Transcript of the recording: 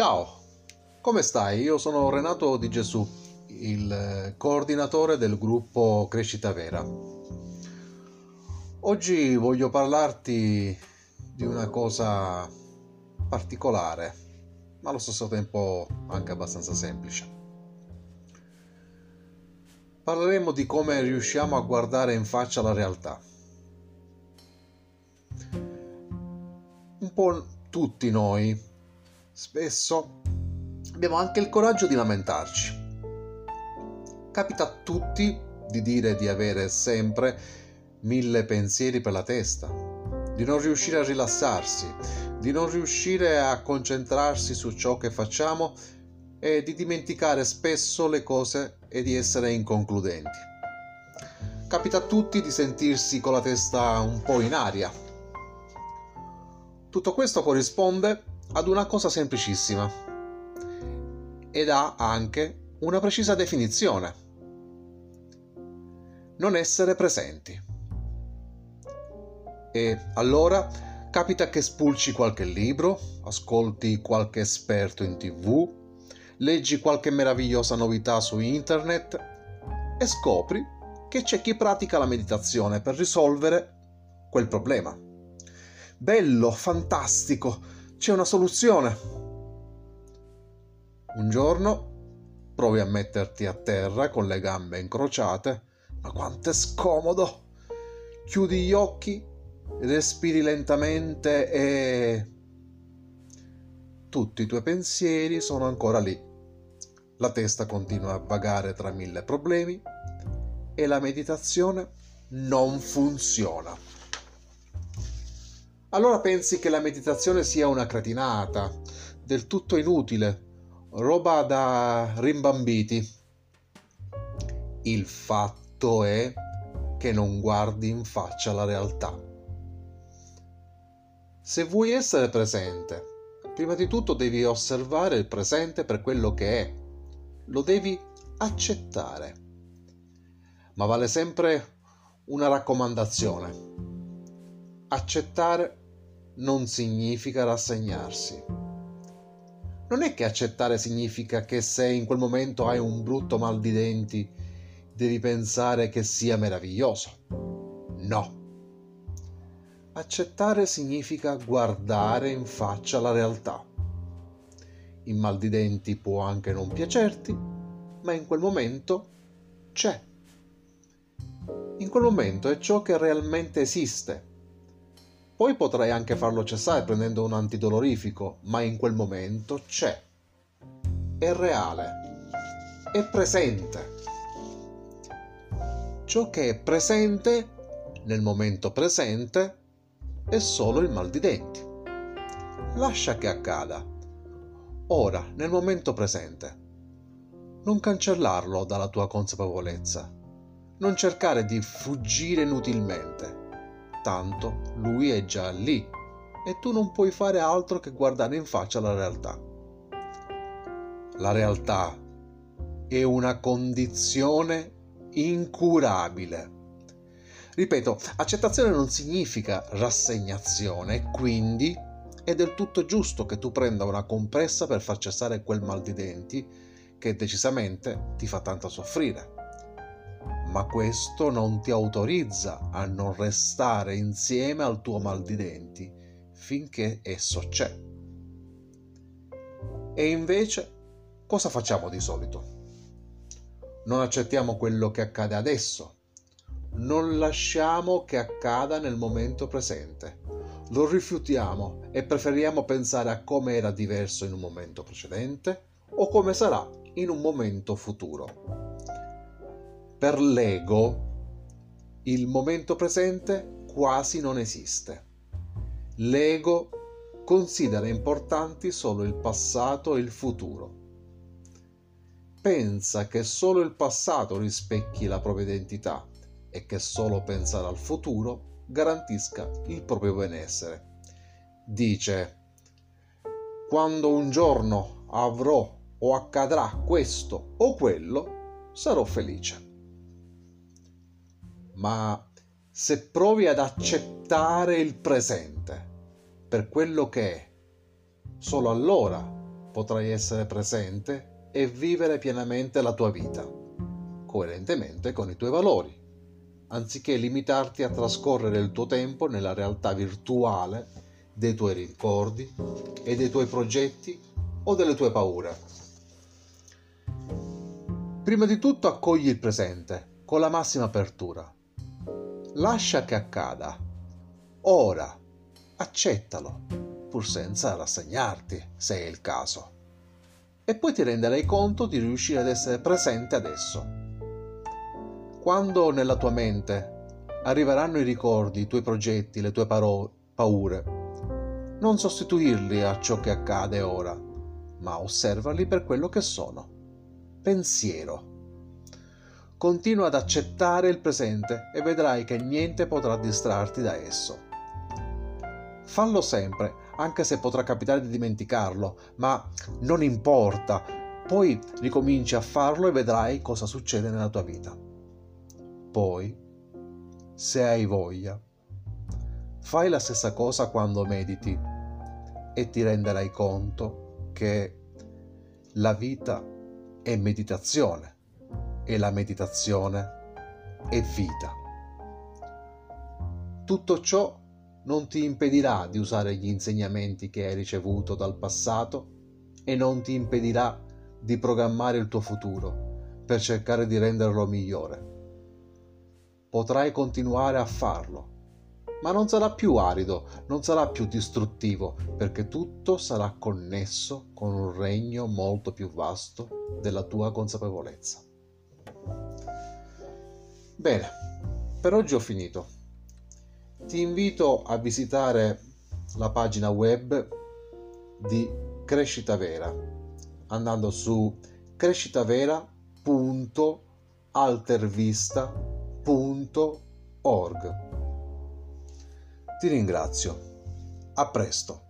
Ciao, come stai? Io sono Renato Di Gesù, il coordinatore del gruppo Crescita Vera. Oggi voglio parlarti di una cosa particolare, ma allo stesso tempo anche abbastanza semplice. Parleremo di come riusciamo a guardare in faccia la realtà. Un po' tutti noi spesso abbiamo anche il coraggio di lamentarci. Capita a tutti di dire di avere sempre mille pensieri per la testa, di non riuscire a rilassarsi, di non riuscire a concentrarsi su ciò che facciamo e di dimenticare spesso le cose e di essere inconcludenti. Capita a tutti di sentirsi con la testa un po' in aria. Tutto questo corrisponde ad una cosa semplicissima ed ha anche una precisa definizione. Non essere presenti. E allora capita che spulci qualche libro, ascolti qualche esperto in tv, leggi qualche meravigliosa novità su internet e scopri che c'è chi pratica la meditazione per risolvere quel problema. Bello, fantastico, c'è una soluzione. Un giorno provi a metterti a terra con le gambe incrociate, ma quanto è scomodo! Chiudi gli occhi, respiri lentamente e... Tutti i tuoi pensieri sono ancora lì. La testa continua a vagare tra mille problemi e la meditazione non funziona allora pensi che la meditazione sia una cretinata, del tutto inutile, roba da rimbambiti. Il fatto è che non guardi in faccia la realtà. Se vuoi essere presente, prima di tutto devi osservare il presente per quello che è. Lo devi accettare. Ma vale sempre una raccomandazione. Accettare non significa rassegnarsi. Non è che accettare significa che se in quel momento hai un brutto mal di denti, devi pensare che sia meraviglioso. No. Accettare significa guardare in faccia la realtà. Il mal di denti può anche non piacerti, ma in quel momento c'è. In quel momento è ciò che realmente esiste poi potrei anche farlo cessare prendendo un antidolorifico, ma in quel momento c'è. È reale. È presente. Ciò che è presente nel momento presente è solo il mal di denti. Lascia che accada. Ora, nel momento presente. Non cancellarlo dalla tua consapevolezza. Non cercare di fuggire inutilmente tanto lui è già lì e tu non puoi fare altro che guardare in faccia la realtà. La realtà è una condizione incurabile. Ripeto, accettazione non significa rassegnazione, quindi è del tutto giusto che tu prenda una compressa per far cessare quel mal di denti che decisamente ti fa tanto soffrire ma questo non ti autorizza a non restare insieme al tuo mal di denti finché esso c'è. E invece cosa facciamo di solito? Non accettiamo quello che accade adesso, non lasciamo che accada nel momento presente, lo rifiutiamo e preferiamo pensare a come era diverso in un momento precedente o come sarà in un momento futuro. Per l'ego il momento presente quasi non esiste. L'ego considera importanti solo il passato e il futuro. Pensa che solo il passato rispecchi la propria identità e che solo pensare al futuro garantisca il proprio benessere. Dice, quando un giorno avrò o accadrà questo o quello, sarò felice ma se provi ad accettare il presente per quello che è, solo allora potrai essere presente e vivere pienamente la tua vita, coerentemente con i tuoi valori, anziché limitarti a trascorrere il tuo tempo nella realtà virtuale dei tuoi ricordi e dei tuoi progetti o delle tue paure. Prima di tutto accogli il presente con la massima apertura. Lascia che accada. Ora. Accettalo, pur senza rassegnarti, se è il caso. E poi ti renderai conto di riuscire ad essere presente adesso. Quando nella tua mente arriveranno i ricordi, i tuoi progetti, le tue paro- paure, non sostituirli a ciò che accade ora, ma osservali per quello che sono. Pensiero. Continua ad accettare il presente e vedrai che niente potrà distrarti da esso. Fallo sempre, anche se potrà capitare di dimenticarlo, ma non importa, poi ricominci a farlo e vedrai cosa succede nella tua vita. Poi, se hai voglia, fai la stessa cosa quando mediti e ti renderai conto che la vita è meditazione e la meditazione è vita. Tutto ciò non ti impedirà di usare gli insegnamenti che hai ricevuto dal passato e non ti impedirà di programmare il tuo futuro per cercare di renderlo migliore potrai continuare a farlo. Ma non sarà più arido, non sarà più distruttivo, perché tutto sarà connesso con un regno molto più vasto della tua consapevolezza. Bene, per oggi ho finito. Ti invito a visitare la pagina web di Crescita Vera andando su crescitavera.altervista.com www.ecoscienza.org. Ti ringrazio. A presto.